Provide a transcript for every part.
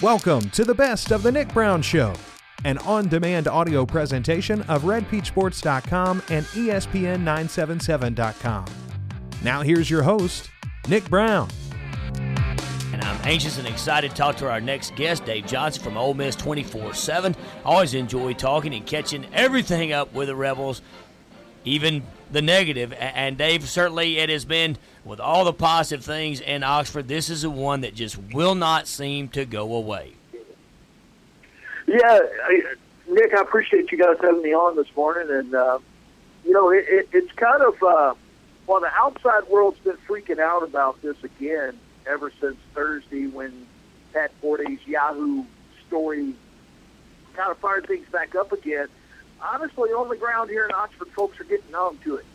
Welcome to the best of the Nick Brown Show, an on demand audio presentation of RedPeachSports.com and E ESPN977.com. Now, here's your host, Nick Brown. And I'm anxious and excited to talk to our next guest, Dave Johnson from Ole Miss 24 7. Always enjoy talking and catching everything up with the Rebels, even the negative. And Dave, certainly it has been, with all the positive things in Oxford, this is the one that just will not seem to go away. Yeah, I, Nick, I appreciate you guys having me on this morning, and uh, you know, it, it, it's kind of uh, well, the outside world's been freaking out about this again ever since Thursday when Pat Forde's Yahoo story kind of fired things back up again. Honestly, on the ground here in Oxford, folks are getting numb to it.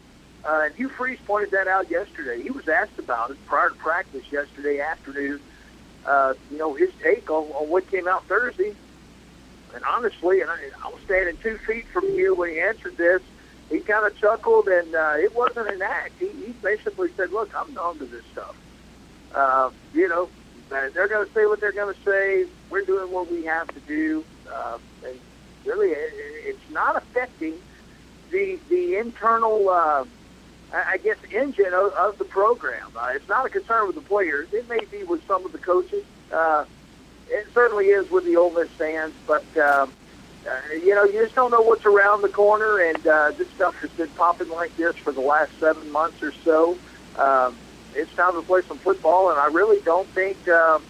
Uh, and Hugh Freeze pointed that out yesterday. He was asked about it prior to practice yesterday afternoon. Uh, you know, his take on, on what came out Thursday. And honestly, and I, I was standing two feet from Hugh when he answered this. He kind of chuckled, and uh, it wasn't an act. He, he basically said, "Look, I'm numb to this stuff. Uh, you know, they're going to say what they're going to say. We're doing what we have to do, uh, and really, it's not affecting the the internal, uh, I guess, engine of, of the program. Uh, it's not a concern with the players. It may be with some of the coaches. Uh, it certainly is with the Ole Miss fans, but um, uh, you know, you just don't know what's around the corner, and uh, this stuff has been popping like this for the last seven months or so. Um, it's time to play some football, and I really don't think. Um,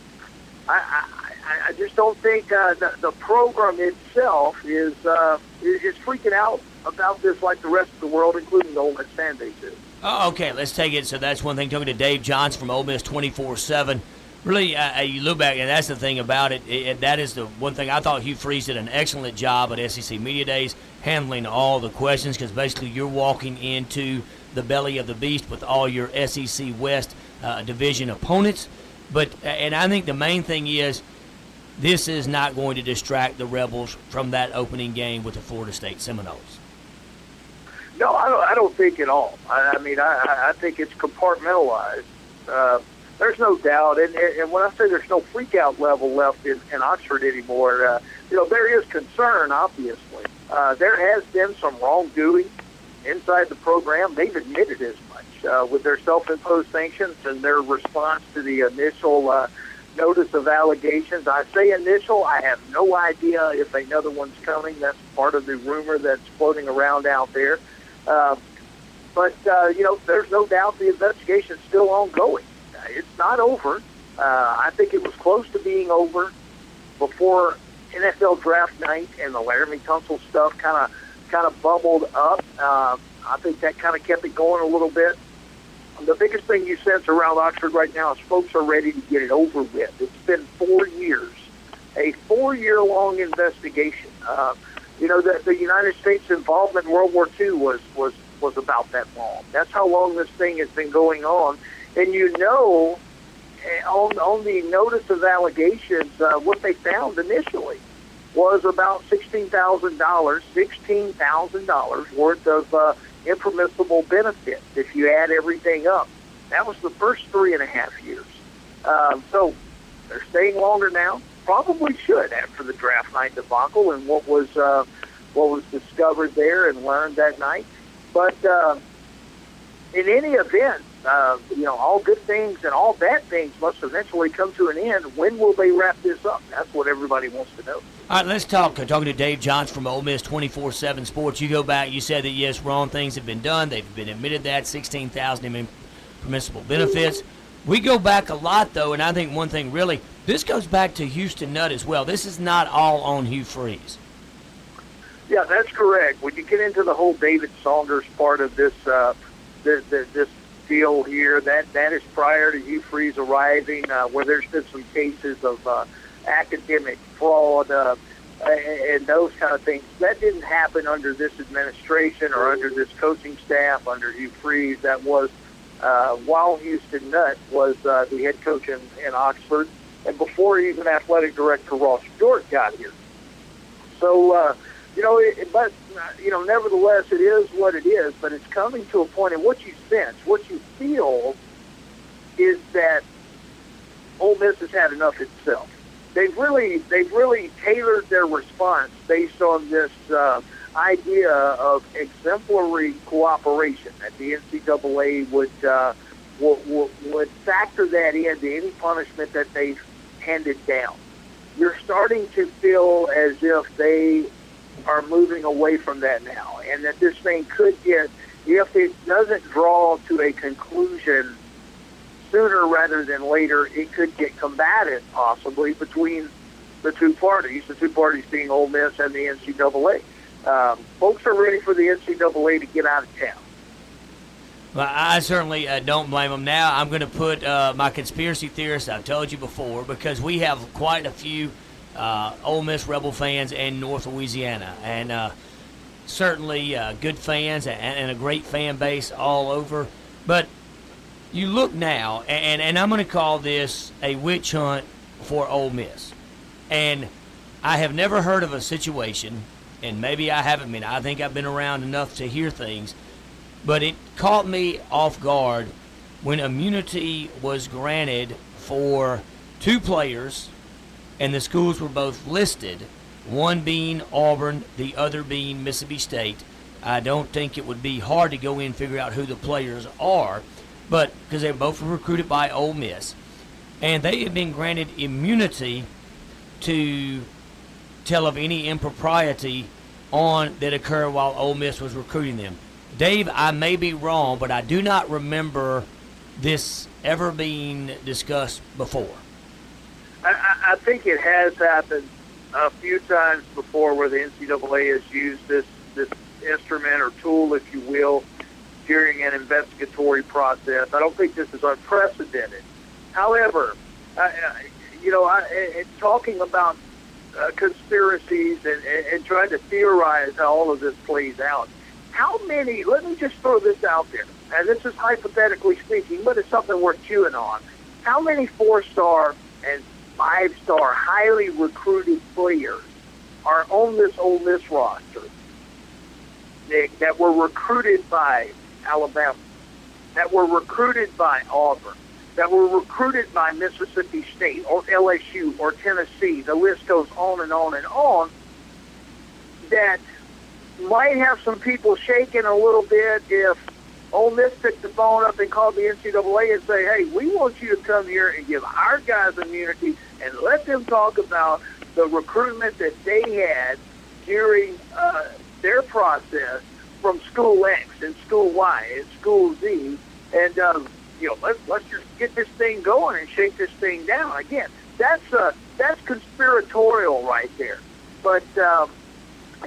I, I just don't think uh, the, the program itself is, uh, is freaking out about this like the rest of the world, including the Ole Miss fan base is. Oh, okay, let's take it. So that's one thing. Talking to Dave Johnson from Ole Miss 24 7. Really, uh, you look back, and that's the thing about it, it. That is the one thing I thought Hugh Freeze did an excellent job at SEC Media Days handling all the questions because basically you're walking into the belly of the beast with all your SEC West uh, division opponents. But and I think the main thing is this is not going to distract the Rebels from that opening game with the Florida State Seminoles. No, I don't. I don't think at all. I, I mean, I, I- think it's compartmentalized. Uh, there's no doubt, and, and when I say there's no freak out level left in, in Oxford anymore, uh, you know, there is concern. Obviously, uh, there has been some wrongdoing inside the program. They've admitted as much uh, with their self-imposed sanctions and their response to the initial uh, notice of allegations. I say initial. I have no idea if another one's coming. That's part of the rumor that's floating around out there. Uh, but uh, you know, there's no doubt the investigation's still ongoing. Uh, It's not over. Uh, I think it was close to being over before NFL draft night and the Laremy Tunsil stuff kind of kind of bubbled up. Uh, I think that kind of kept it going a little bit. The biggest thing you sense around Oxford right now is folks are ready to get it over with. It's been four years, a four-year-long investigation. Uh, you know, the, the United States' involvement in World War II was was was about that long. That's how long this thing has been going on. And you know, eh, on on the notice of allegations, uh, what they found initially was about sixteen thousand dollars, sixteen thousand dollars worth of uh, impermissible benefits if you add everything up. That was the first three and a half years. Um, so they're staying longer now. Probably should after the draft night debacle and what was uh, what was discovered there and learned that night. But uh, in any event, uh, you know, all good things and all bad things must eventually come to an end. When will they wrap this up? That's what everybody wants to know. All right, let's talk. uh, Talking to Dave Johnson from Ole Miss 24/7 Sports. You go back. You said that yes, wrong things have been done. They've been admitted that 16,000 in permissible benefits. We go back a lot though, and I think one thing really this goes back to Houston Nutt as well. This is not all on Hugh Freeze. Yeah, that's correct. When you get into the whole David Saunders part of this uh, this, this deal here, that that is prior to Hugh Freeze arriving, uh, where there's been some cases of uh, academic fraud uh, and those kind of things. That didn't happen under this administration or under this coaching staff, under Hugh Freeze. That was uh, while Houston Nutt was uh, the head coach in, in Oxford, and before even athletic director Ross Stewart got here. So, uh, you know, it, but you know, nevertheless, it is what it is. But it's coming to a point, and what you sense, what you feel, is that Ole Miss has had enough itself. they've really they've really tailored their response based on this uh, idea of exemplary cooperation that the NCAA would, uh, would would factor that into any punishment that they've handed down. You're starting to feel as if they are moving away from that now, and that this thing could get if it doesn't draw to a conclusion sooner rather than later, it could get combated possibly between the two parties, the two parties being Ole Miss and the NCAA. Um, folks are ready for the NCAA to get out of town. Well, I certainly uh, don't blame them. Now I'm going to put uh, my conspiracy theorists. I've told you before because we have quite a few uh, Ole Miss Rebel fans in North Louisiana, and uh, certainly uh, good fans and, and, a great fan base all over. But you look now, and, and I'm going to call this a witch hunt for Ole Miss. And I have never heard of a situation, and maybe I haven't been, I think I've been around enough to hear things, but it caught me off guard when immunity was granted for two players, and the schools were both listed, one being Auburn, the other being Mississippi State. I don't think it would be hard to go in and figure out who the players are but because they both were recruited by Ole Miss, and they have been granted immunity to tell of any impropriety on that occurred while Ole Miss was recruiting them. Dave, I may be wrong, but I do not remember this ever being discussed before. I, I think it has happened a few times before where the NCAA has used this this instrument or tool, if you will, during an investigatory process. I don't think this is unprecedented. However, uh, you know, I, talking about uh, conspiracies and, and, and trying to theorize how all of this plays out, how many, let me just throw this out there, and this is hypothetically speaking, but it's something worth chewing on. How many four-star and five-star highly recruited players are on this Ole Miss roster Nick, that were recruited by Alabama, that were recruited by Auburn, that were recruited by Mississippi State or LSU or Tennessee. The list goes on and on and on. That might have some people shaking a little bit if Ole Miss picked the phone up and called the NCAA and say, "Hey, we want you to come here and give our guys immunity and let them talk about the recruitment that they had during uh, their process from school X and school Y and school Z, and um, you know let's let's just get this thing going and shake this thing down. Again, that's uh, that's conspiratorial right there. But um,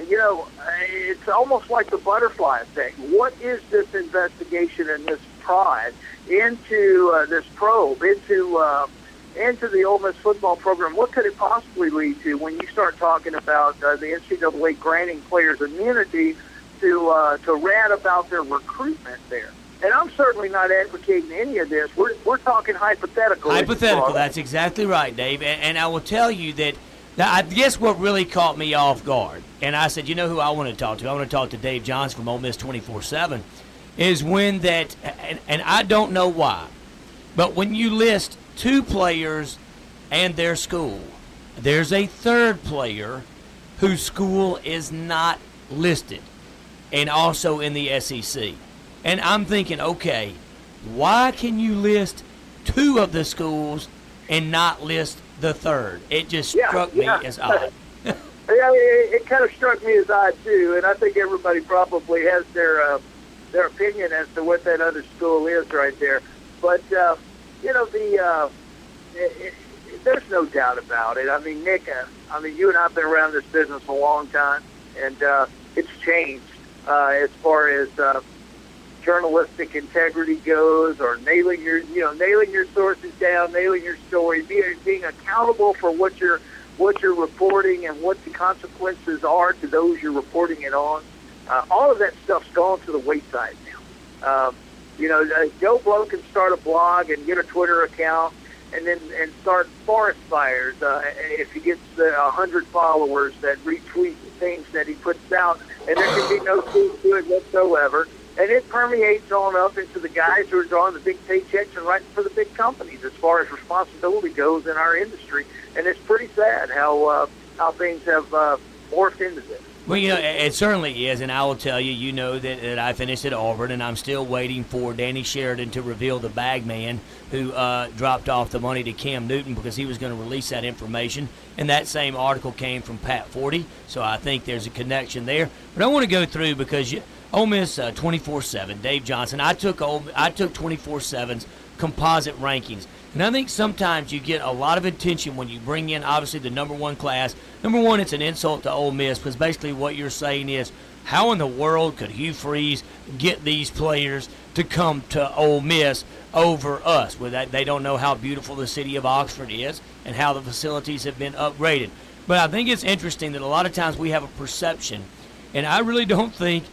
you know, it's almost like the butterfly effect. What is this investigation and this pride into uh, this probe into uh, into the Ole Miss football program? What could it possibly lead to when you start talking about uh, the NCAA granting players immunity to uh, to rant about their recruitment there. And I'm certainly not advocating any of this. We're, we're talking hypothetical. Hypothetical. That's exactly right, Dave. And, and I will tell you that now, I guess what really caught me off guard, and I said, you know who I want to talk to? I want to talk to Dave Johnson from Ole Miss 24 7, is when that, and, and I don't know why, but when you list two players and their school, there's a third player whose school is not listed and also in the SEC. And I'm thinking, okay, why can you list two of the schools and not list the third? It just yeah, struck me yeah. as odd. yeah, it, it, kind of struck me as odd too, and I think everybody probably has their uh, their opinion as to what that other school is right there. But uh, you know, the uh, it, it, there's no doubt about it. I mean, Nick, uh, I mean, you and I've been around this business a long time, and uh, it's changed uh, as far as uh, journalistic integrity goes, or nailing your you know nailing your sources down, nailing your story, being being accountable for what you're what you're reporting and what the consequences are to those you're reporting it on. Uh, all of that stuff's gone to the wayside now. Um, you know, uh, Joe Blow can start a blog and get a Twitter account, and then and start forest fires uh, if he gets a hundred followers that retweet the things that he puts out and there can be no truth to it whatsoever. And it permeates on up into the guys who are drawing the big paychecks and writing for the big companies as far as responsibility goes in our industry. And it's pretty sad how uh, how things have uh, morphed into this. Well, you know, it certainly is, and I will tell you, you know that, that I finished at Auburn, and I'm still waiting for Danny Sheridan to reveal the bag man who uh, dropped off the money to Cam Newton because he was going to release that information. And that same article came from Pat Forde, so I think there's a connection there. But I want to go through because you, Ole Miss uh, 24/7, Dave Johnson. I took Ole, I took 24/7's composite rankings. And I think sometimes you get a lot of attention when you bring in, obviously, the number one class. Number one, it's an insult to Ole Miss because basically what you're saying is, how in the world could Hugh Freeze get these players to come to Ole Miss over us? With that, they don't know how beautiful the city of Oxford is and how the facilities have been upgraded. But I think it's interesting that a lot of times we have a perception, and I really don't think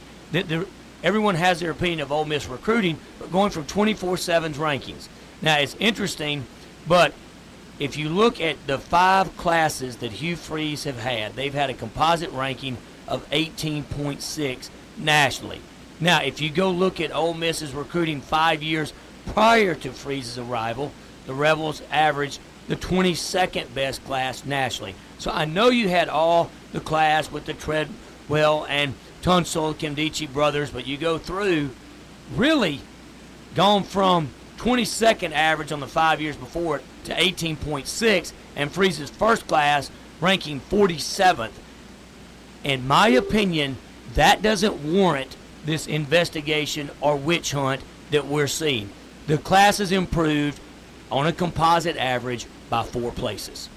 everyone has their opinion of Ole Miss recruiting, but going from 24/7's rankings. Now it's interesting, but if you look at the five classes that Hugh Freeze have had, they've had a composite ranking of 18.6 nationally. Now, if you go look at Ole Miss's recruiting five years prior to Freeze's arrival, the Rebels averaged the 22nd best class nationally. So I know you had all the class with the Treadwell and Tunsil Nkemdiche brothers, but you go through really gone from 22nd average on the five years before it to 18.6, and Freeze's first class ranking 47th. In my opinion, that doesn't warrant this investigation or witch hunt that we're seeing. The class has improved on a composite average by four places.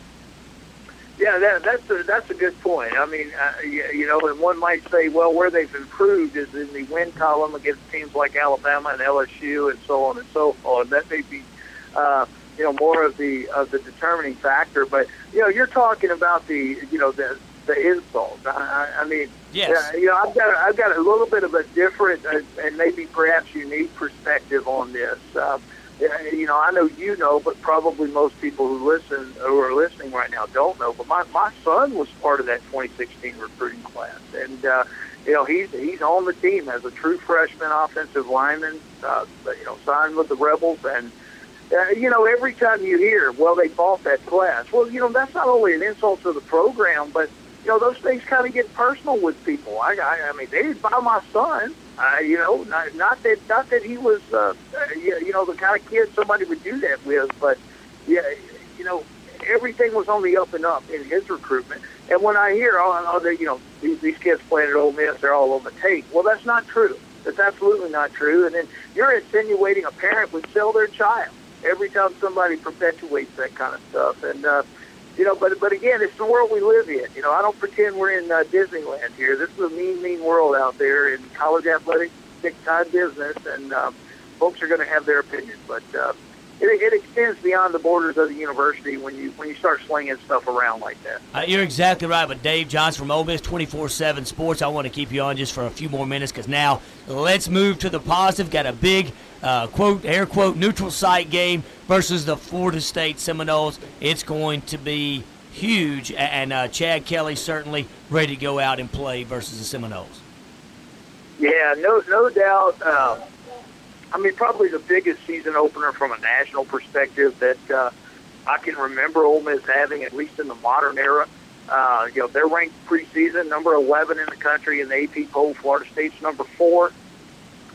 Yeah, that, that's a, that's a good point. I mean, uh, you, you know, and one might say, well, where they've improved is in the win column against teams like Alabama and LSU and so on and so forth. That may be, uh, you know, more of the of the determining factor. But you know, you're talking about the you know the the insult. I, I mean, yes. Uh, you know, I've got I've got a little bit of a different uh, and maybe perhaps unique perspective on this. Uh, you know, I know you know, but probably most people who listen who are listening right now don't know. But my my son was part of that 2016 recruiting class, and uh, you know he's he's on the team as a true freshman offensive lineman. Uh, you know, signed with the Rebels, and uh, you know every time you hear, well, they bought that class. Well, you know that's not only an insult to the program, but you know those things kind of get personal with people. I I, I mean, they didn't buy my son. Uh, you know, not, not that not that he was, uh, you know, the kind of kid somebody would do that with, but yeah, you know, everything was on the up and up in his recruitment. And when I hear, oh, oh they, you know, these, these kids playing at Ole Miss, they're all on the tape. Well, that's not true. That's absolutely not true. And then you're insinuating a parent would sell their child every time somebody perpetuates that kind of stuff. And uh, you know, but but again, it's the world we live in. You know, I don't pretend we're in uh, Disneyland here. This is a mean, mean world out there in college athletics, big time business, and um, folks are going to have their opinion. But uh, it, it extends beyond the borders of the university when you when you start slinging stuff around like that. Uh, you're exactly right. But Dave Johnson from Ole Miss 24/7 Sports, I want to keep you on just for a few more minutes because now let's move to the positive. Got a big uh, quote air quote neutral site game versus the Florida State Seminoles. It's going to be huge, and uh, Chad Kelly certainly ready to go out and play versus the Seminoles. Yeah, no, no doubt. Uh, I mean, probably the biggest season opener from a national perspective that uh, I can remember Ole Miss having, at least in the modern era. Uh, you know, they're ranked preseason number 11 in the country in the AP poll. Florida State's number four.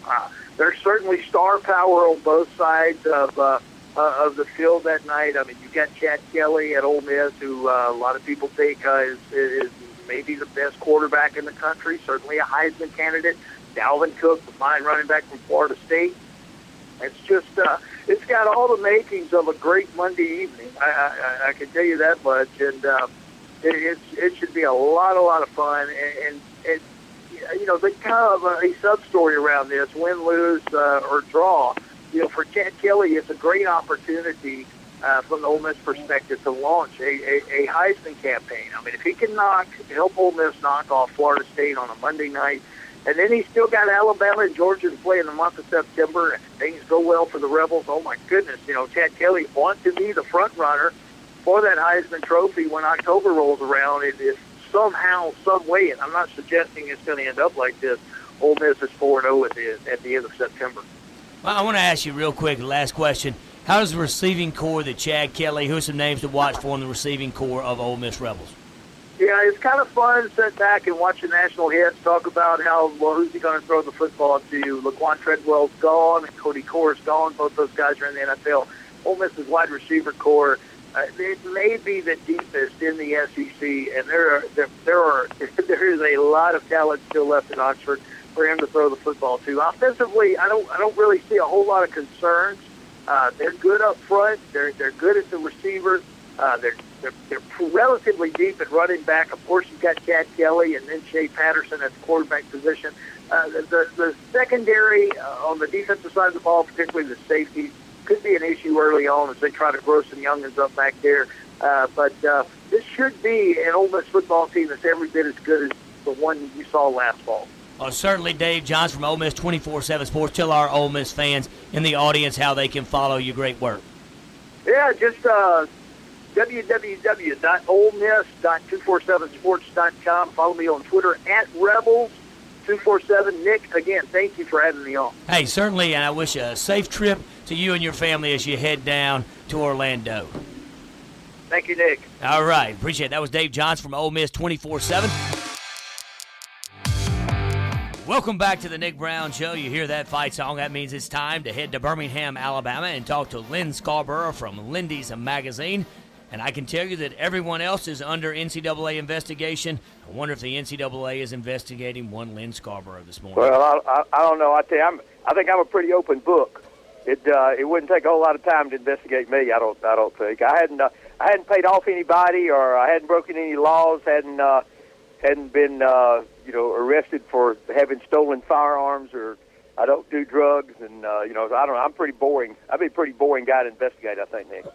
Uh, there's certainly star power on both sides of uh, uh, of the field that night. I mean, you got Chad Kelly at Ole Miss, who uh, a lot of people think uh, is, is maybe the best quarterback in the country, certainly a Heisman candidate. Dalvin Cook, the fine running back from Florida State. It's just, uh, it's got all the makings of a great Monday evening. I, I, I can tell you that much, and uh, it, it's, it should be a lot, a lot of fun. And, and, and you know, the kind of a, a sub story around this: win, lose, uh, or draw. You know, for Chad Kelly, it's a great opportunity uh, from the Ole Miss perspective to launch a, a, a Heisman campaign. I mean, if he can knock, help Ole Miss knock off Florida State on a Monday night, and then he's still got Alabama and Georgia to play in the month of September, and things go well for the Rebels. Oh my goodness, you know, Chad Kelly wants to be the front runner for that Heisman Trophy when October rolls around. If, if somehow, some way, and I'm not suggesting it's going to end up like this, Ole Miss is 4 0 at the, at the end of September. Well, I want to ask you real quick, last question. How does the receiving core that Chad Kelly, who are some names to watch for in the receiving core of Ole Miss Rebels? Yeah, it's kind of fun to sit back and watch the national hits talk about how, well, who's he going to throw the football to? Laquon Treadwell's gone and Cody Core's gone. Both those guys are in the NFL. Ole Miss's wide receiver core uh, it may be the deepest in the SEC, and there are there, there are there is a lot of talent still left in Oxford for him to throw the football to. Offensively, I don't I don't really see a whole lot of concerns. Uh, they're good up front. They're they're good at the receiver. Uh, they're, they're they're relatively deep at running back. Of course, you've got Chad Kelly and then Shea Patterson at the quarterback position. Uh, the, the the secondary uh, on the defensive side of the ball, particularly the safeties, could be an issue early on as they try to grow some youngins up back there. Uh, but uh, this should be an Ole Miss football team that's every bit as good as the one you saw last fall. Well, certainly, Dave Johns from Ole Miss 24/7 Sports. Tell our Ole Miss fans in the audience how they can follow your great work. Yeah, just uh, www.olemiss.247sports.com. Follow me on Twitter at Rebels. 247. Nick, again, thank you for having me on. Hey, certainly, and I wish a safe trip to you and your family as you head down to Orlando. Thank you, Nick. All right. Appreciate it. That was Dave Johns from Ole Miss 24 7. Welcome back to the Nick Brown Show. You hear that fight song? That means it's time to head to Birmingham, Alabama, and talk to Lyn Scarbrough from Lindy's Magazine. And I can tell you that everyone else is under NCAA investigation. I wonder if the NCAA is investigating one Lyn Scarbrough this morning. Well, I, I, I don't know. I tell you, I'm, I think I'm a pretty open book. It uh, it wouldn't take a whole lot of time to investigate me. I don't I don't think I hadn't uh, I hadn't paid off anybody or I hadn't broken any laws. hadn't uh, hadn't been uh, you know arrested for having stolen firearms or I don't do drugs and uh, you know I don't. I'm pretty boring. I'd be a pretty boring guy to investigate. I think Nick.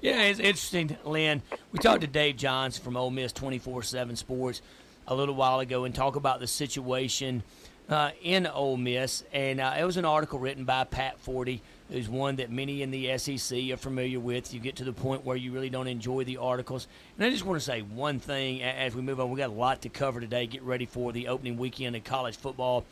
Yeah, it's interesting, Lyn. We talked to Dave Johns from Ole Miss 24/7 Sports a little while ago and talk about the situation uh, in Ole Miss, and uh, it was an article written by Pat Forde, who's one that many in the SEC are familiar with. You get to the point where you really don't enjoy the articles, and I just want to say one thing as we move on. We got a lot to cover today. Get ready for the opening weekend of college football.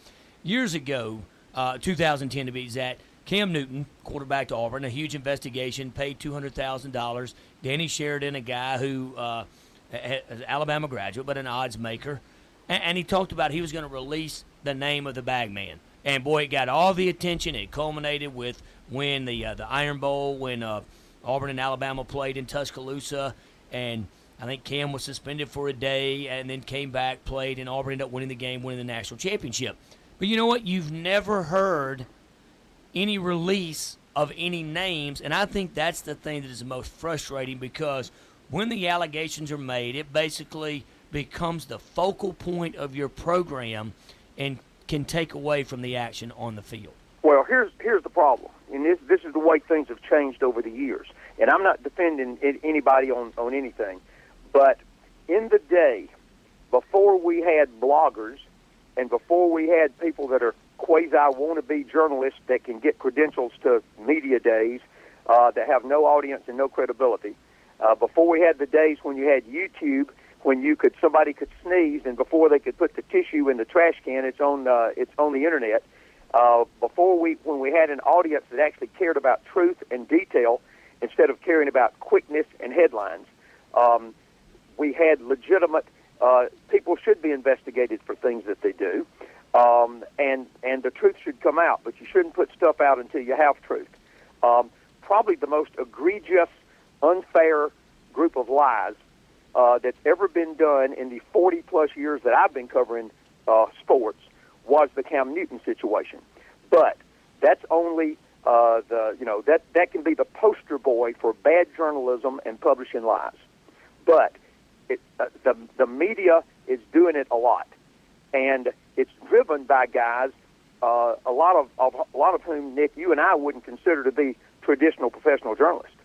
Years ago, uh, 2010 to be exact. Cam Newton, quarterback to Auburn, a huge investigation, paid $200,000. Danny Sheridan, a guy who, uh, an Alabama graduate, but an odds maker. And, and he talked about he was going to release the name of the bagman. And boy, it got all the attention. It culminated with when the uh, the Iron Bowl, when uh, Auburn and Alabama played in Tuscaloosa, and I think Cam was suspended for a day, and then came back, played, and Auburn ended up winning the game, winning the national championship. But you know what? You've never heard any release of any names, and I think that's the thing that is the most frustrating because when the allegations are made, it basically becomes the focal point of your program and can take away from the action on the field. Well, here's here's the problem, and this this is the way things have changed over the years. And I'm not defending anybody on on anything, but in the day before we had bloggers and before we had people that are quasi wannabe journalists that can get credentials to media days uh, that have no audience and no credibility. Uh, before we had the days when you had YouTube, when you could somebody could sneeze, and before they could put the tissue in the trash can, it's on uh, it's on the internet. Uh, before we when we had an audience that actually cared about truth and detail instead of caring about quickness and headlines, um, we had legitimate. Uh, people should be investigated for things that they do um, and and the truth should come out. But you shouldn't put stuff out until you have truth. Um, probably the most egregious, unfair group of lies uh, that's ever been done in the 40 plus years that I've been covering uh, sports was the Cam Newton situation. But that's only uh, the you know that that can be the poster boy for bad journalism and publishing lies. But it, uh, the the media is doing it a lot, and it's driven by guys, uh, a lot of, of a lot of whom Nick, you and I wouldn't consider to be traditional professional journalists.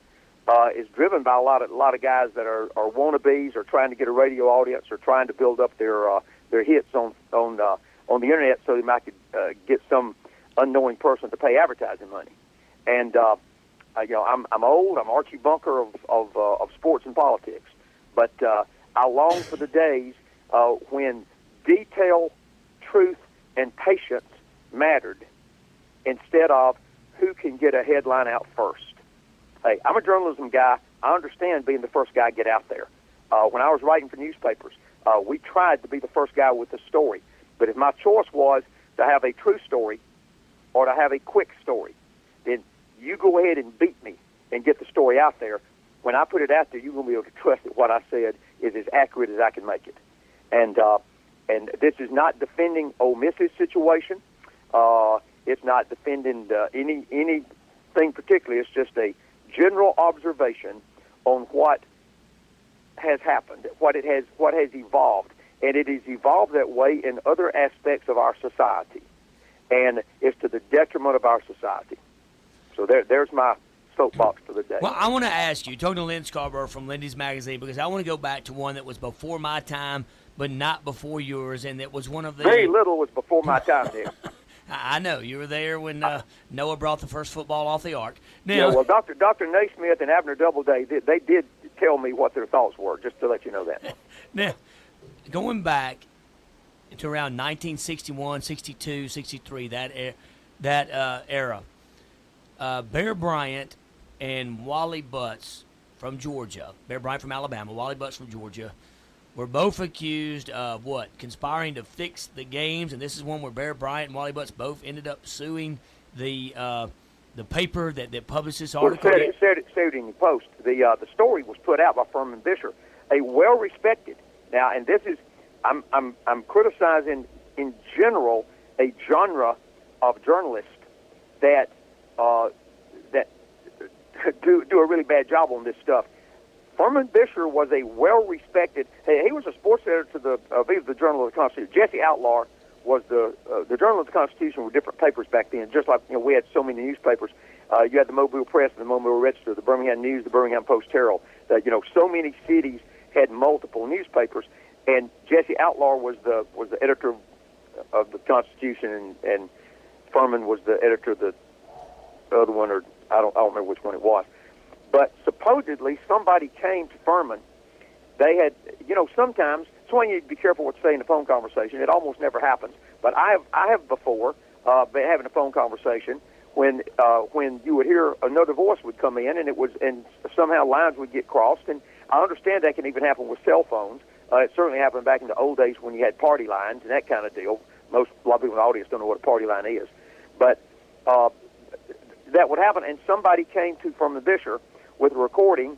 Uh, is driven by a lot of a lot of guys that are, are wannabes or trying to get a radio audience or trying to build up their uh, their hits on on uh, on the internet so they might uh, get some unknowing person to pay advertising money. And uh, uh, you know, I'm I'm old. I'm Archie Bunker of of, uh, of sports and politics, but uh, I long for the days uh, when detail truth and patience mattered instead of who can get a headline out first. Hey, I'm a journalism guy. I understand being the first guy to get out there. Uh, when I was writing for newspapers, uh, we tried to be the first guy with the story. But if my choice was to have a true story or to have a quick story, then you go ahead and beat me and get the story out there. When I put it out there, you're going to be able to trust that what I said is as accurate as I can make it. And uh, and this is not defending Ole Miss's situation. Uh, it's not defending uh, any anything particularly. It's just a general observation on what has happened, what it has, what has evolved, and it has evolved that way in other aspects of our society, and it's to the detriment of our society. So there, there's my soapbox for the day. Well, I want to ask you, talking to Lyn Scarbrough from Lindy's Magazine, because I want to go back to one that was before my time, but not before yours, and that was one of the very little was before my time there. I know you were there when uh, Noah brought the first football off the ark. Now, yeah, well, Doctor Doctor Naismith and Abner Doubleday they, they did tell me what their thoughts were, just to let you know that. now, going back to around 1961, 62, 63, that er- that uh, era, uh, Bear Bryant and Wally Butts from Georgia, Bear Bryant from Alabama, Wally Butts from Georgia, were both accused of what? Conspiring to fix the games, and this is one where Bear Bryant and Wally Butts both ended up suing the uh, the paper that, that published this article. Well, said, said, said in the Post. The uh, the story was put out by Furman Bisher, a well respected. Now, and this is I'm I'm I'm criticizing in general a genre of journalists that uh, that do do a really bad job on this stuff. Furman Bisher was a well-respected. He was a sports editor to the uh, the Journal of the Constitution. Jesse Outlar was the uh, the Journal of the Constitution were different papers back then. Just like you know, we had so many newspapers. Uh, you had the Mobile Press the Mobile Register, the Birmingham News, the Birmingham Post Herald. That you know, so many cities had multiple newspapers, and Jesse Outlar was the was the editor of the Constitution, and, and Furman was the editor of the other one, or I don't I don't remember which one it was. But supposedly somebody came to Furman. They had, you know, sometimes that's why you need to be careful what you say in a phone conversation. It almost never happens. But I have, I have before uh, been having a phone conversation when uh, when you would hear another voice would come in and it was and somehow lines would get crossed. And I understand that can even happen with cell phones. Uh, it certainly happened back in the old days when you had party lines and that kind of deal. Most a lot of people in the audience don't know what a party line is, but uh, that would happen. And somebody came to Furman Bisher with a recording,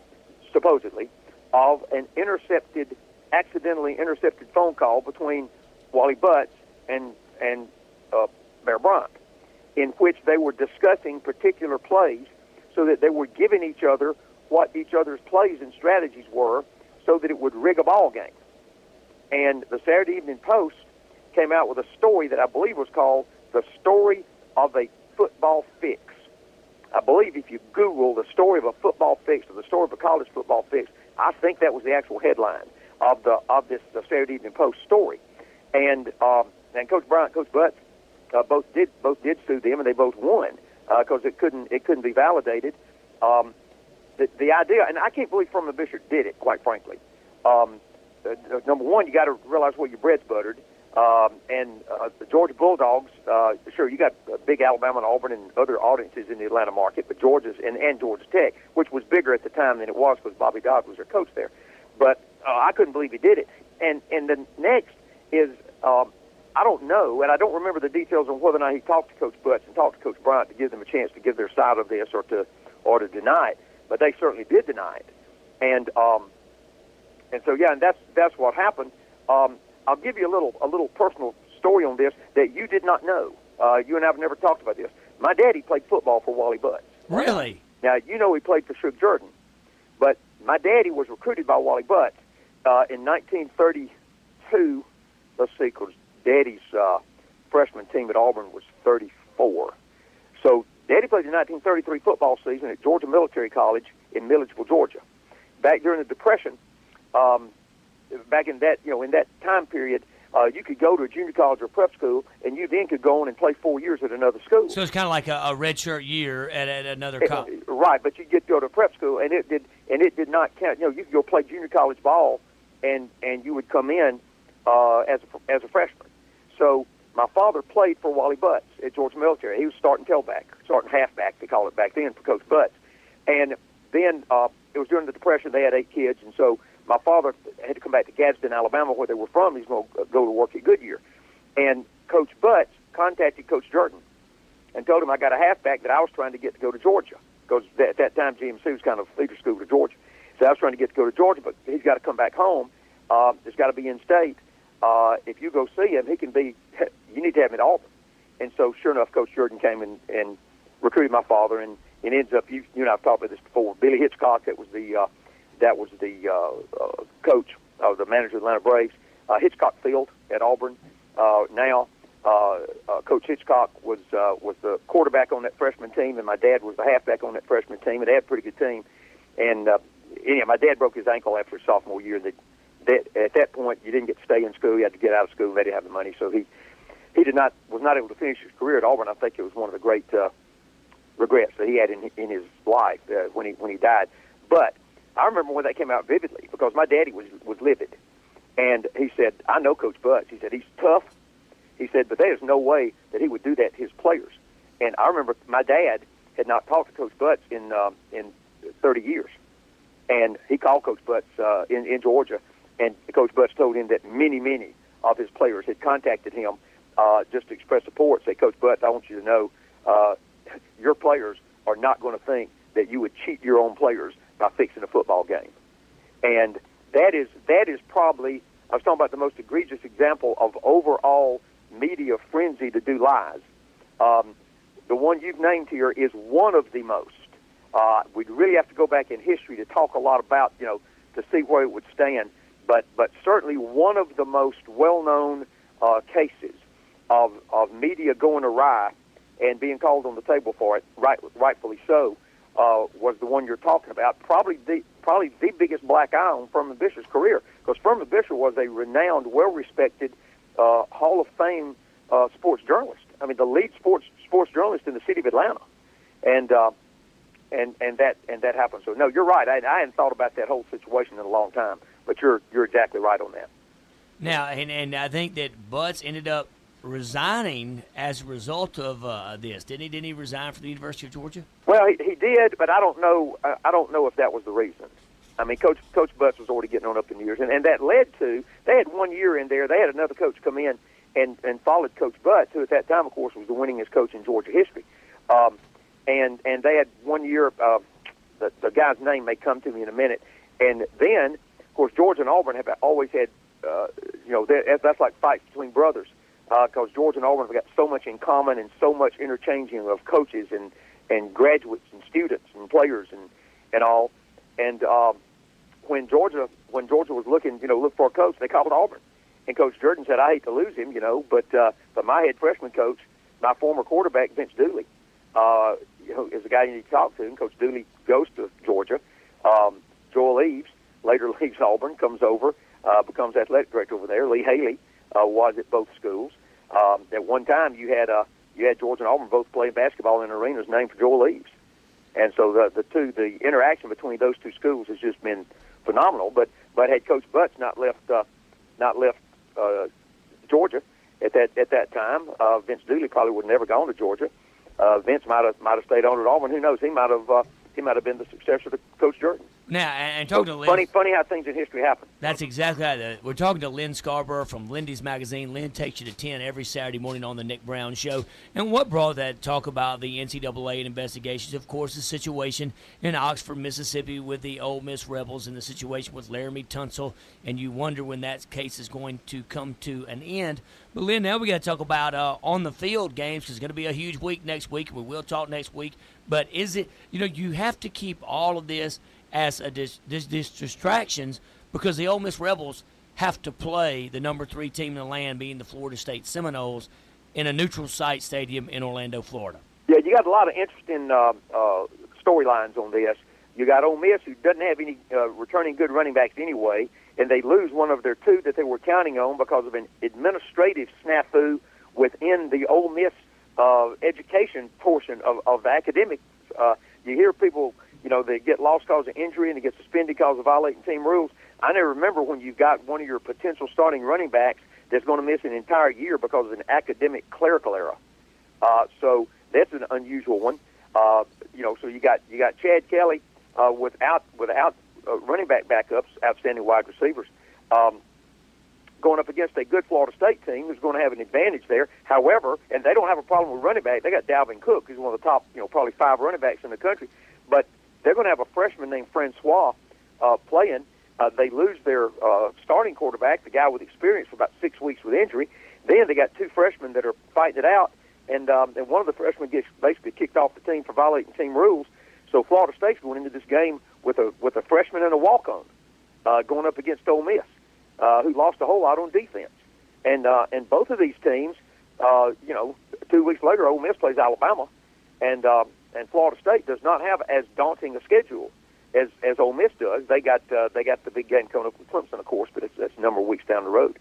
supposedly, of an intercepted, accidentally intercepted phone call between Wally Butts and and uh, Bear Bryant, in which they were discussing particular plays, so that they were giving each other what each other's plays and strategies were, so that it would rig a ball game. And the Saturday Evening Post came out with a story that I believe was called "The Story of a Football Fix." I believe if you Google the story of a football fix or the story of a college football fix, I think that was the actual headline of the of this the Saturday Evening Post story. And um, and Coach Bryant, Coach Butts, uh, both did both did sue them, and they both won because uh, it couldn't it couldn't be validated. Um, the the idea, and I can't believe Furman Bisher did it. Quite frankly, um, uh, number one, you got to realize where your bread's buttered. Um, and uh, the Georgia Bulldogs, uh, sure, you got big Alabama and Auburn and other audiences in the Atlanta market, but Georgia's and, and Georgia Tech, which was bigger at the time than it was because Bobby Dodd was their coach there. But uh, I couldn't believe he did it. And and the next is um, I don't know, and I don't remember the details on whether or not he talked to Coach Butts and talked to Coach Bryant to give them a chance to give their side of this or to or to deny it. But they certainly did deny it. And um, and so yeah, and that's that's what happened. Um, I'll give you a little a little personal story on this that you did not know. Uh, you and I have never talked about this. My daddy played football for Wally Butts. Really? Now you know he played for Shug Jordan, but my daddy was recruited by Wally Butts uh, in 1932. Let's see, because Daddy's uh, freshman team at Auburn was 34. So Daddy played the 1933 football season at Georgia Military College in Milledgeville, Georgia. Back during the Depression, um, back in that you know in that time period, uh, you could go to a junior college or prep school, and you then could go on and play four years at another school. So it's kind of like a, a redshirt year at, at another college. Right, but you get to go to prep school, and it did and it did not count. You know, you could go play junior college ball, and and you would come in uh, as a, as a freshman. So my father played for Wally Butts at Georgia Military. He was starting tailback, starting halfback, they call it back then for Coach Butts. And then uh, it was during the Depression. They had eight kids, and so my father had to come back to Gadsden, Alabama, where they were from. He's going to go to work at Goodyear. And Coach Butts contacted Coach Jordan and told him I got a halfback that I was trying to get to go to Georgia because at that time GMC was kind of feeder school to Georgia. So I was trying to get to go to Georgia, but he's got to come back home. Uh, it's got to be in state. Uh, if you go see him, he can be. You need to have him at Auburn. And so, sure enough, Coach Jordan came and, and recruited my father, and it ends up. You, you and I've talked about this before. Billy Hitchcock, that was the uh, that was the uh, uh, coach, uh, the manager of the Atlanta Braves. Uh, Hitchcock Field at Auburn. Uh, now, uh, uh, Coach Hitchcock was uh, was the quarterback on that freshman team, and my dad was the halfback on that freshman team. And they had a pretty good team. And uh, anyhow, my dad broke his ankle after his sophomore year. That, that at that point, you didn't get to stay in school; you had to get out of school. They didn't have the money, so he he did not was not able to finish his career at Auburn. I think it was one of the great uh, regrets that he had in in his life uh, when he when he died. But I remember when that came out vividly because my daddy was was livid, and he said, "I know Coach Butts." He said he's tough. He said, but there's no way that he would do that to his players. And I remember my dad had not talked to Coach Butts in um, in 30 years, and he called Coach Butts uh, in in Georgia, and Coach Butts told him that many many of his players had contacted him uh, just to express support. Say, Coach Butts, I want you to know uh, your players are not going to think that you would cheat your own players by fixing a football game, and that is that is probably I was talking about the most egregious example of overall media frenzy to do lies. Um, the one you've named here is one of the most. Uh, we'd really have to go back in history to talk a lot about, you know, to see where it would stand. But but certainly one of the most well-known uh, cases of of media going awry and being called on the table for it, right, rightfully so, uh, was the one you're talking about. Probably the probably the biggest black eye on Furman Bisher's career, because Furman Bisher was a renowned, well-respected uh, Hall of Fame uh, sports journalist. I mean, the lead sports sports journalist in the city of Atlanta, and uh, and and that and that happened. So no, you're right. I, I hadn't thought about that whole situation in a long time, but you're you're exactly right on that. Now, and and I think that Butts ended up resigning as a result of uh, this, didn't he? Didn't he resign from the University of Georgia? Well, he, he did, but I don't know. I don't know if that was the reason. I mean, Coach Coach Butts was already getting on up in years, and, and that led to they had one year in there. They had another coach come in and and followed Coach Butts, who at that time, of course, was the winningest coach in Georgia history. Um, and and they had one year. Uh, the the guy's name may come to me in a minute. And then, of course, Georgia and Auburn have always had, uh, you know, that's like fights between brothers because uh, Georgia and Auburn have got so much in common and so much interchanging of coaches and and graduates and students and players and and all. And um, when Georgia when Georgia was looking, you know, look for a coach, they called Auburn. And Coach Jordan said, "I hate to lose him, you know, but uh, but my head freshman coach, my former quarterback Vince Dooley, uh, you know, is the guy you need to talk to." And Coach Dooley goes to Georgia. Um, Joel Eaves later leaves Auburn, comes over, uh, becomes athletic director over there. Lee Haley uh, was at both schools. Um, at one time, you had uh, you had Georgia and Auburn both playing basketball in arenas named for Joel Eaves. And so the the two the interaction between those two schools has just been phenomenal. But but had Coach Butts not left uh, not left uh, Georgia at that at that time, uh, Vince Dooley probably would never gone to Georgia. Uh, Vince might have might have stayed on at Auburn. Who knows? He might have uh, he might have been the successor to Coach Jordan. Now, and talking so to Lyn, funny, funny how things in history happen. That's exactly how we're talking to Lyn Scarbrough from Lindy's Magazine. Lyn takes you to ten every Saturday morning on the Nick Brown Show. And what brought that talk about the NCAA and investigations? Of course, the situation in Oxford, Mississippi, with the Ole Miss Rebels, and the situation with Laremy Tunsil. And you wonder when that case is going to come to an end. But Lyn, now we got to talk about uh, on the field games because it's going to be a huge week next week. We will talk next week. But is it? You know, you have to keep all of this as dis, dis, dis distractions because the Ole Miss Rebels have to play the number three team in the land, being the Florida State Seminoles, in a neutral site stadium in Orlando, Florida. Yeah, you got a lot of interesting uh, uh, storylines on this. You got Ole Miss, who doesn't have any uh, returning good running backs anyway, and they lose one of their two that they were counting on because of an administrative snafu within the Ole Miss uh, education portion of, of the academics. Uh, you hear people you know, they get lost cause of injury and they get suspended because of violating team rules. I never remember when you've got one of your potential starting running backs that's going to miss an entire year because of an academic clerical error. Uh, so that's an unusual one. Uh, you know, so you got you got Chad Kelly uh, without without uh, running back backups, outstanding wide receivers. Um, going up against a good Florida State team who's going to have an advantage there. However, and they don't have a problem with running back. They got Dalvin Cook, who's one of the top, you know, probably five running backs in the country. They're going to have a freshman named Francois uh, playing. Uh, they lose their uh, starting quarterback, the guy with experience, for about six weeks with injury. Then they got two freshmen that are fighting it out, and um, and one of the freshmen gets basically kicked off the team for violating team rules. So Florida State's going into this game with a with a freshman and a walk on, uh, going up against Ole Miss uh, who lost a whole lot on defense. And uh, and both of these teams, uh, you know, two weeks later, Ole Miss plays Alabama, and uh, and Florida State does not have as daunting a schedule as as Ole Miss does. They got uh, they got the big game coming up with Clemson, of course, but it's, that's a number of weeks down the road.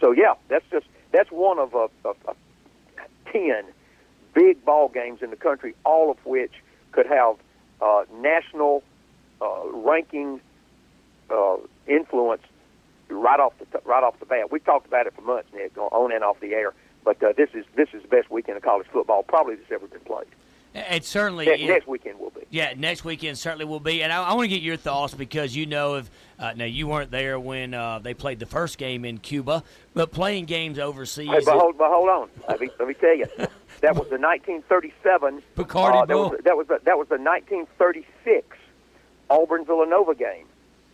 So yeah, that's just that's one of a, a, a ten big ball games in the country, all of which could have uh, national uh, ranking uh, influence right off the right off the bat. We've talked about it for months, Nick, on and off the air. But uh, this is this is the best weekend of college football probably that's ever been played. It certainly next, next weekend will be. Yeah, next weekend certainly will be. And I, I want to get your thoughts because you know if uh, now you weren't there when uh, they played the first game in Cuba, but playing games overseas. Hey, but hold, but hold on. Let me let me tell you, that was the 1937 Bacardi uh. That was, that was the, that was the 1936 Auburn Villanova game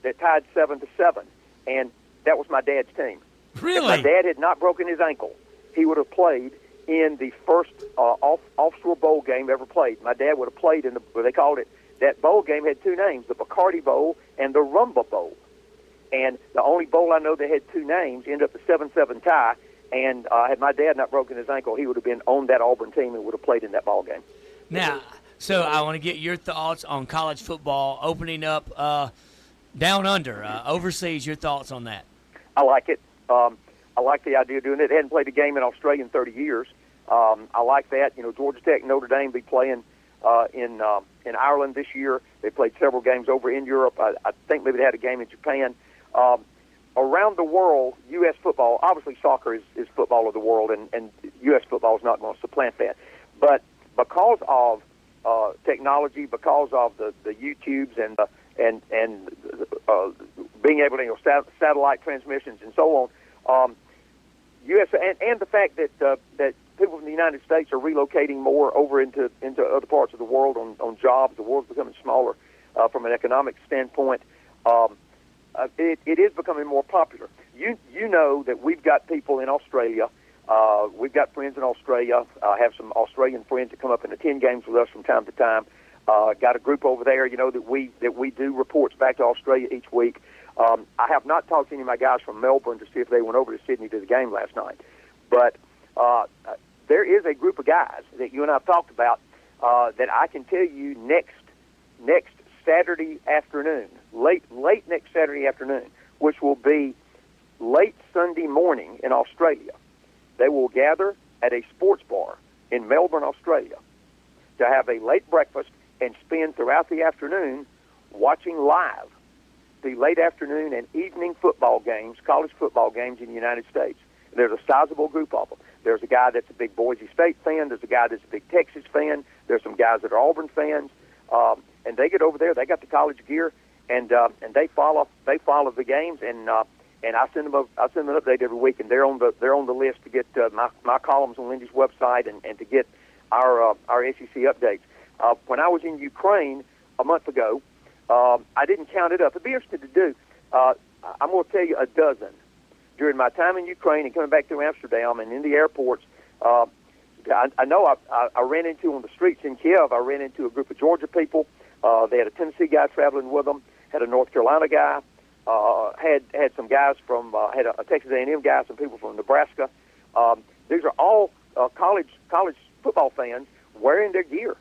that tied seven to seven, and that was my dad's team. Really? If my dad had not broken his ankle, he would have played in the first uh, off offshore bowl game ever played. My dad would have played in the they called it. That bowl game had two names: the Bacardi Bowl and the Rumba Bowl. And the only bowl I know that had two names ended up the seven-seven tie. And uh, had my dad not broken his ankle, he would have been on that Auburn team and would have played in that ball game. Now, so I want to get your thoughts on college football opening up uh, down under uh, overseas. Your thoughts on that? I like it. Um, I like the idea of doing it. They hadn't played a game in Australia in 30 years. Um, I like that. You know, Georgia Tech, Notre Dame be playing uh, in uh, in Ireland this year. They played several games over in Europe. I, I think maybe they had a game in Japan. Um, around the world, U.S. football, obviously soccer is, is football of the world, and, and U.S. football is not going to supplant that. But because of uh, technology, because of the, the YouTubes and the and and uh, being able to you know sat- satellite transmissions and so on. Um, U.S. and, and the fact that uh, that people from the United States are relocating more over into into other parts of the world on, on jobs. The world's becoming smaller uh, from an economic standpoint. Um, uh, it, it is becoming more popular. You you know that we've got people in Australia. Uh, we've got friends in Australia. I have some Australian friends that come up and attend games with us from time to time. Uh, got a group over there, you know, that we that we do reports back to Australia each week. Um, I have not talked to any of my guys from Melbourne to see if they went over to Sydney to the game last night, but uh, there is a group of guys that you and I have talked about uh, that I can tell you next next Saturday afternoon, late late next Saturday afternoon, which will be late Sunday morning in Australia. They will gather at a sports bar in Melbourne, Australia, to have a late breakfast and spend throughout the afternoon watching live the late afternoon and evening football games, college football games in the United States. There's a sizable group of them. There's a guy that's a big Boise State fan. There's a guy that's a big Texas fan. There's some guys that are Auburn fans, um, and they get over there. They got the college gear, and uh, and they follow they follow the games, and uh, and I send them a, I send them an update every week, and they're on the they're on the list to get uh, my my columns on Lindy's website and, and to get our uh, our SEC updates. Uh, when I was in Ukraine a month ago, um, I didn't count it up. It'd be interesting to do. Uh, I'm going to tell you a dozen during my time in Ukraine and coming back through Amsterdam and in the airports. Uh, I, I know I, I, I ran into on the streets in Kiev. I ran into a group of Georgia people. Uh, they had a Tennessee guy traveling with them. Had a North Carolina guy. Uh, had had some guys from uh, had a, a Texas A&M guy. Some people from Nebraska. Um, these are all uh, college college football fans wearing their gear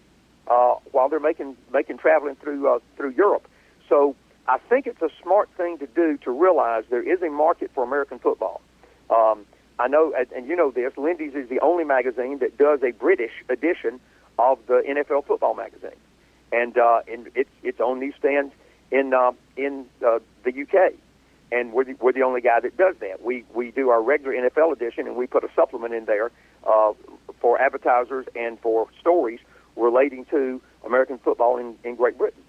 uh, while they're making making traveling through uh, through Europe. So I think it's a smart thing to do to realize there is a market for American football. Um, I know, and you know this. Lindy's is the only magazine that does a British edition of the NFL football magazine, and uh, and it's it's on newsstands in uh, in uh, the UK. and we're the, we're the only guy that does that. We we do our regular NFL edition, and we put a supplement in there uh, for advertisers and for stories relating to American football in, in Great Britain.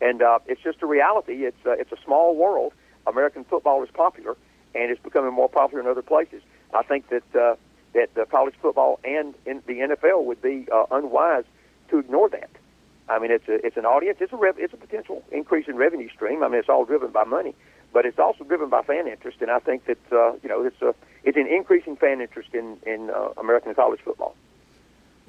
And uh, it's just a reality. It's uh, it's a small world. American football is popular, and it's becoming more popular in other places. I think that uh, that uh, college football and in the NFL would be uh, unwise to ignore that. I mean, it's a it's an audience. It's a rev, it's a potential increase in revenue stream. I mean, it's all driven by money, but it's also driven by fan interest. And I think that uh, you know it's a it's an increasing fan interest in in uh, American college football.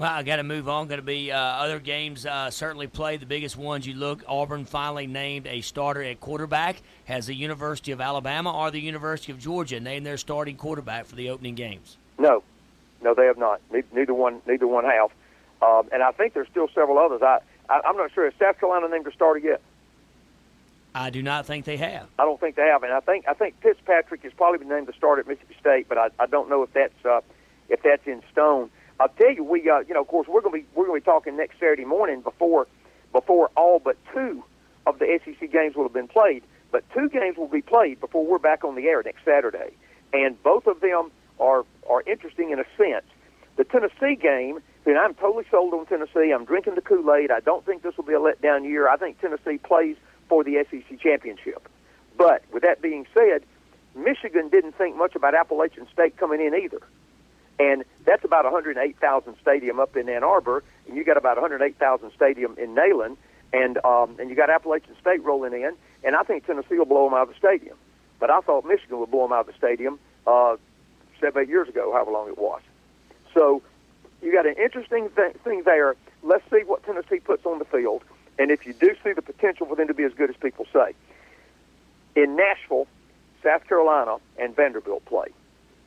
Well, I got to move on. Going to be uh, other games uh, certainly played. The biggest ones you look. Auburn finally named a starter at quarterback. Has the University of Alabama or the University of Georgia named their starting quarterback for the opening games? No, no, they have not. Neither one, neither one have. Um, and I think there's still several others. I, I I'm not sure. Has South Carolina named a starter yet? I do not think they have. I don't think they have, and I think I think Fitzpatrick has probably been named the starter at Mississippi State, but I, I don't know if that's uh, if that's in stone. I'll tell you, we uh, you know, of course, we're to be we're to be talking next Saturday morning before before all but two of the SEC games will have been played. But two games will be played before we're back on the air next Saturday, and both of them are are interesting in a sense. The Tennessee game, and I'm totally sold on Tennessee. I'm drinking the Kool Aid. I don't think this will be a letdown year. I think Tennessee plays for the SEC championship. But with that being said, Michigan didn't think much about Appalachian State coming in either. And that's about 108,000 stadium up in Ann Arbor, and you got about 108,000 stadium in Neyland, and um, and you got Appalachian State rolling in, and I think Tennessee will blow them out of the stadium. But I thought Michigan would blow them out of the stadium uh, seven, eight years ago, however long it was. So you got an interesting th- thing there. Let's see what Tennessee puts on the field, and if you do see the potential for them to be as good as people say. In Nashville, South Carolina, and Vanderbilt play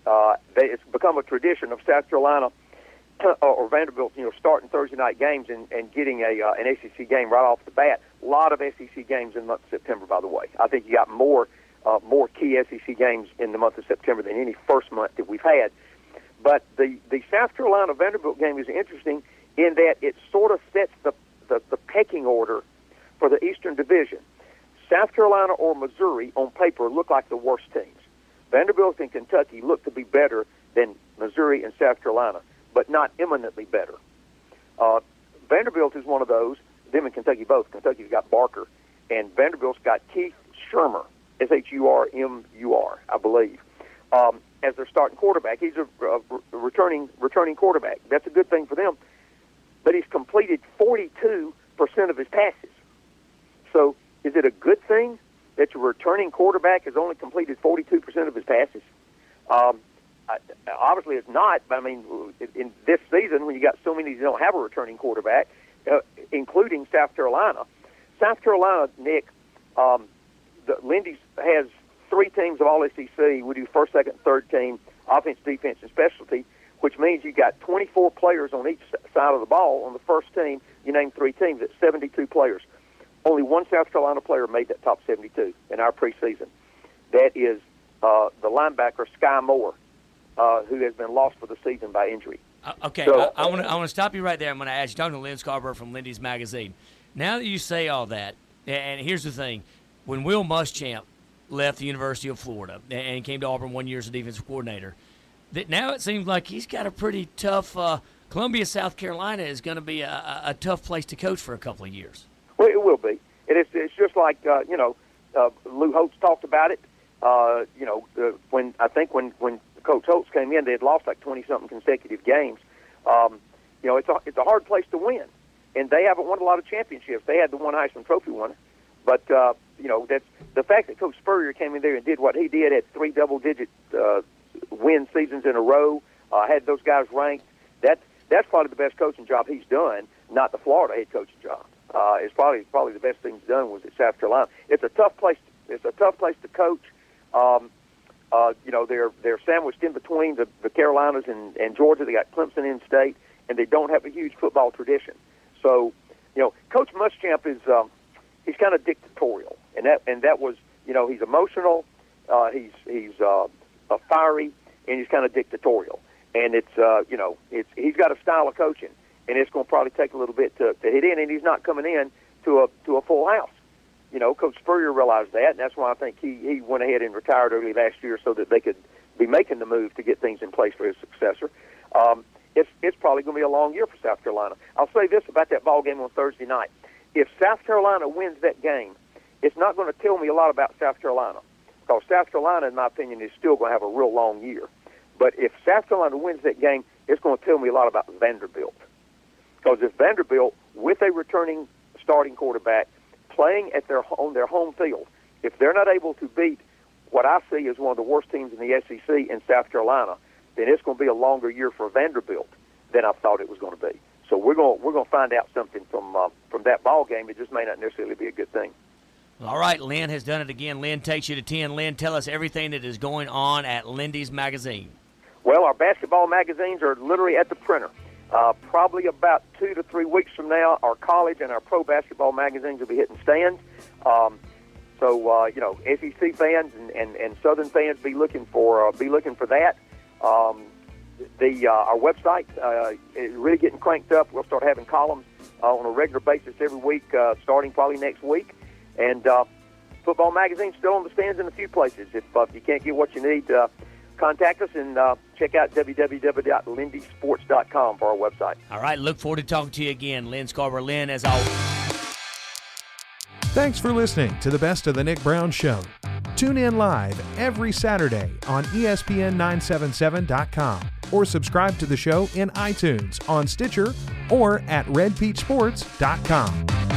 uh, they, it's become a tradition of South Carolina or Vanderbilt, you know, starting Thursday night games and, and getting a uh, an SEC game right off the bat. A lot of SEC games in the month of September, by the way. I think you got more uh, more key SEC games in the month of September than any first month that we've had. But the the South Carolina Vanderbilt game is interesting in that it sort of sets the, the, the pecking order for the Eastern Division. South Carolina or Missouri on paper look like the worst teams. Vanderbilt and Kentucky look to be better than Missouri and South Carolina, but not eminently better. Uh, Vanderbilt is one of those. Them and Kentucky both. Kentucky's got Barker, and Vanderbilt's got Keith Shurmur, S H U R M U R, I believe, um, as their starting quarterback. He's a, a returning returning quarterback. That's a good thing for them. But he's completed 42 percent of his passes. So, is it a good thing that your returning quarterback has only completed 42% of his passes. Um, obviously, it's not. But I mean, in this season, when you got so many that don't have a returning quarterback, uh, including South Carolina, South Carolina, Nick, um, the, Lindy's has three teams of all SEC. We do first, second, third team, offense, defense, and specialty, which means you got 24 players on each side of the ball. On the first team, you name three teams. It's 72 players. Only one South Carolina player made that top 72 in our preseason. That is uh, the linebacker Skai Moore, uh, who has been lost for the season by injury. Uh, okay, so, I, I want to I want to stop you right there. I'm going to ask you, talking to Lyn Scarbrough from Lindy's Magazine. Now that you say all that, and here's the thing: when Will Muschamp left the University of Florida and came to Auburn one year as a defensive coordinator, that now it seems like he's got a pretty tough. Uh, Columbia, South Carolina is going to be a, a tough place to coach for a couple of years. Well, it will be. And it's, it's just like, uh, you know, uh, Lou Holtz talked about it. Uh, you know, uh, when I think when, when Coach Holtz came in, they had lost like 20 something consecutive games. Um, you know, it's a, it's a hard place to win. And they haven't won a lot of championships. They had the one Heisman Trophy winner. But, uh, you know, that's the fact that Coach Spurrier came in there and did what he did, had three double digit uh, win seasons in a row, uh, had those guys ranked. That, that's probably the best coaching job he's done, not the Florida head coaching job uh, is probably probably the best thing done was at South Carolina. It's a tough place. It's a tough place to coach. Um, uh, you know, they're they're sandwiched in between the, the Carolinas and, and Georgia. They got Clemson in state, and they don't have a huge football tradition. So, you know, Coach Muschamp is um, he's kind of dictatorial, and that and that was you know he's emotional, uh, he's he's uh, fiery, and he's kind of dictatorial. And it's uh, you know it's he's got a style of coaching and it's going to probably take a little bit to, to hit in. And he's not coming in to a to a full house. you know, Coach Spurrier realized that, and that's why I think he, he went ahead and retired early last year so that they could be making the move to get things in place for his successor. Um, it's, it's probably going to be a long year for South Carolina. I'll say this about that ball game on Thursday night. If South Carolina wins that game, it's not going to tell me a lot about South Carolina because South Carolina, in my opinion, is still going to have a real long year. But if South Carolina wins that game, it's going to tell me a lot about Vanderbilt. Because if Vanderbilt, with a returning starting quarterback, playing at their on their home field, if they're not able to beat what I see as one of the worst teams in the SEC in South Carolina, then it's going to be a longer year for Vanderbilt than I thought it was going to be. So we're going we're going to find out something from uh, from that ball game. It just may not necessarily be a good thing. All right, Lyn has done it again. Lyn takes you to 10. Lyn, tell us everything that is going on at Lindy's Magazine. Well, our basketball magazines are literally at the printer. Uh, probably about two to three weeks from now, our college and our pro basketball magazines will be hitting stands. Um, so uh, you know, SEC fans and, and, and Southern fans be looking for uh, be looking for that. Um, the uh, our website uh, is really getting cranked up. We'll start having columns uh, on a regular basis every week, uh, starting probably next week. And uh, football magazine still on the stands in a few places. If, uh, you can't get what you need, uh, contact us and uh, check out www.lindysports.com for our website. All right, look forward to talking to you again, Lyn Scarbrough. Lyn, as always. Thanks for listening to the Best of the Nick Brown Show. Tune in live every Saturday on ESPN977.com or subscribe to the show in iTunes, on Stitcher, or at redpeachsports.com.